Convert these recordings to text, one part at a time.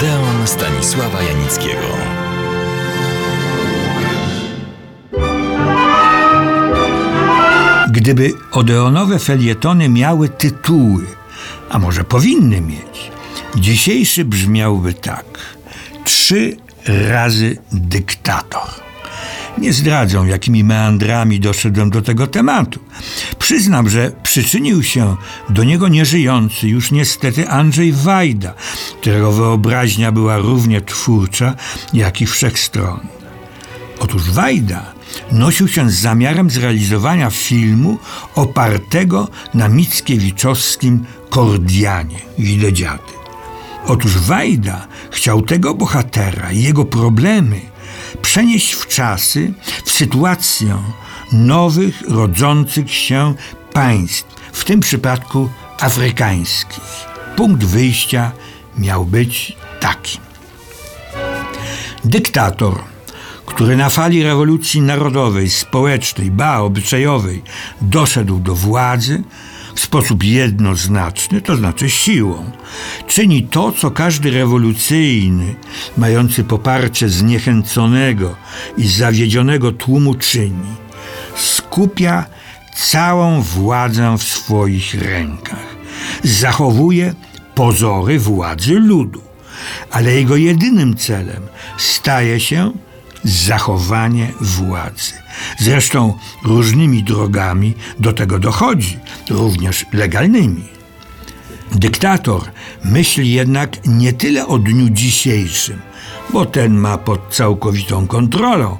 Odeon Stanisława Janickiego. Gdyby odeonowe felietony miały tytuły, a może powinny mieć, dzisiejszy brzmiałby tak. Trzy razy dyktator. Nie zdradzą, jakimi meandrami doszedłem do tego tematu. Przyznam, że przyczynił się do niego nieżyjący już niestety Andrzej Wajda, którego wyobraźnia była równie twórcza, jak i wszechstronna. Otóż Wajda nosił się z zamiarem zrealizowania filmu opartego na Mickiewiczowskim Kordianie, Widedziady. Otóż Wajda chciał tego bohatera i jego problemy przenieść w czasy, w sytuację nowych, rodzących się państw, w tym przypadku afrykańskich. Punkt wyjścia miał być taki. Dyktator, który na fali rewolucji narodowej, społecznej, ba obyczajowej doszedł do władzy, w sposób jednoznaczny, to znaczy siłą. Czyni to, co każdy rewolucyjny, mający poparcie zniechęconego i zawiedzionego tłumu czyni. Skupia całą władzę w swoich rękach. Zachowuje pozory władzy ludu, ale jego jedynym celem staje się zachowanie władzy. Zresztą różnymi drogami do tego dochodzi, również legalnymi. Dyktator myśli jednak nie tyle o dniu dzisiejszym, bo ten ma pod całkowitą kontrolą,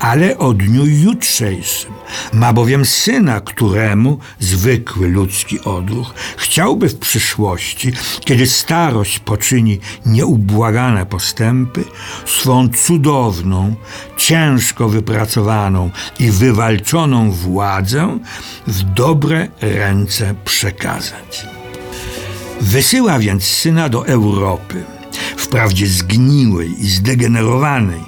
ale o dniu jutrzejszym. Ma bowiem syna, któremu zwykły ludzki odruch chciałby w przyszłości, kiedy starość poczyni nieubłagane postępy, swą cudowną, ciężko wypracowaną i wywalczoną władzę w dobre ręce przekazać. Wysyła więc syna do Europy, wprawdzie zgniłej i zdegenerowanej,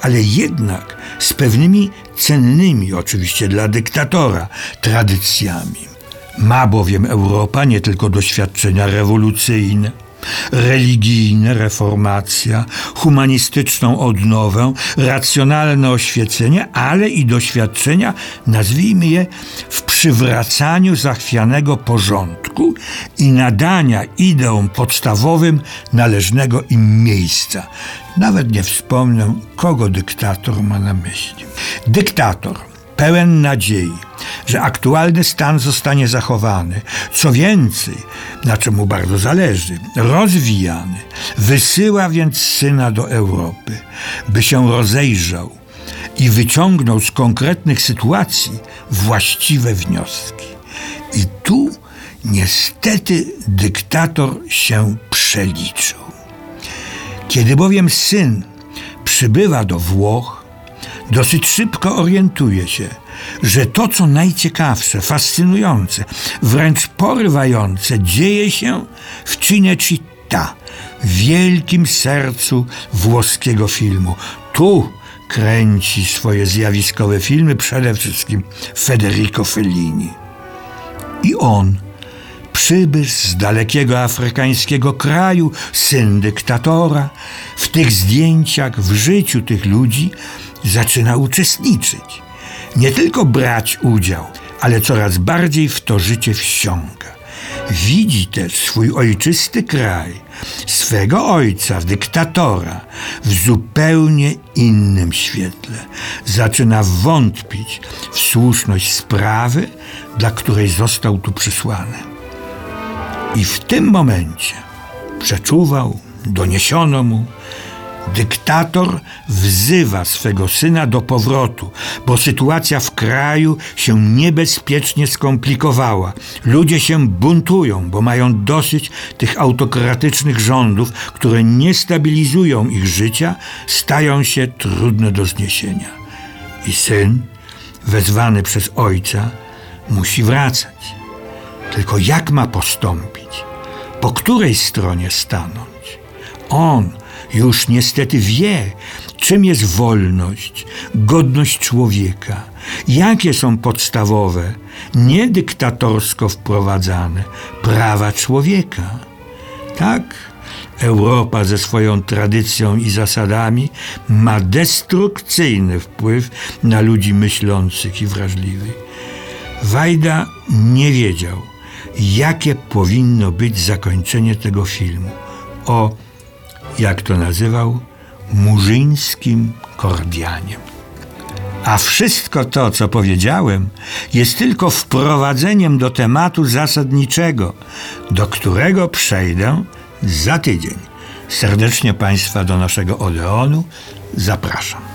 ale jednak z pewnymi cennymi, oczywiście dla dyktatora, tradycjami. Ma bowiem Europa nie tylko doświadczenia rewolucyjne, religijne, reformacja, humanistyczną odnowę, racjonalne oświecenie, ale i doświadczenia, nazwijmy je, w przywracaniu zachwianego porządku i nadania ideom podstawowym należnego im miejsca. Nawet nie wspomnę, kogo dyktator ma na myśli. Dyktator pełen nadziei, że aktualny stan zostanie zachowany. Co więcej, na czym mu bardzo zależy, rozwijany, wysyła więc syna do Europy, by się rozejrzał i wyciągnął z konkretnych sytuacji właściwe wnioski. I tu niestety dyktator się przeliczył. Kiedy bowiem syn przybywa do Włoch, dosyć szybko orientuje się, że to, co najciekawsze, fascynujące, wręcz porywające, dzieje się w Cinecittà, wielkim sercu włoskiego filmu. Tu kręci swoje zjawiskowe filmy przede wszystkim Federico Fellini. I on, przybysz z dalekiego afrykańskiego kraju, syn dyktatora, w tych zdjęciach, w życiu tych ludzi zaczyna uczestniczyć. Nie tylko brać udział, ale coraz bardziej w to życie wsiąka. Widzi też swój ojczysty kraj, swego ojca, dyktatora, w zupełnie innym świetle. Zaczyna wątpić w słuszność sprawy, dla której został tu przysłany. I w tym momencie przeczuwał, doniesiono mu, Dyktator wzywa swego syna do powrotu, bo sytuacja w kraju się niebezpiecznie skomplikowała. Ludzie się buntują, bo mają dosyć tych autokratycznych rządów, które nie stabilizują ich życia, stają się trudne do zniesienia. I syn, wezwany przez ojca, musi wracać. Tylko jak ma postąpić? Po której stronie stanąć? On, już niestety wie, czym jest wolność, godność człowieka, jakie są podstawowe, nie dyktatorsko wprowadzane prawa człowieka. Tak, Europa ze swoją tradycją i zasadami ma destrukcyjny wpływ na ludzi myślących i wrażliwych. Wajda nie wiedział, jakie powinno być zakończenie tego filmu. O, jak to nazywał, murzyńskim Kordianie. A wszystko to, co powiedziałem, jest tylko wprowadzeniem do tematu zasadniczego, do którego przejdę za tydzień. Serdecznie Państwa do naszego Odeonu zapraszam.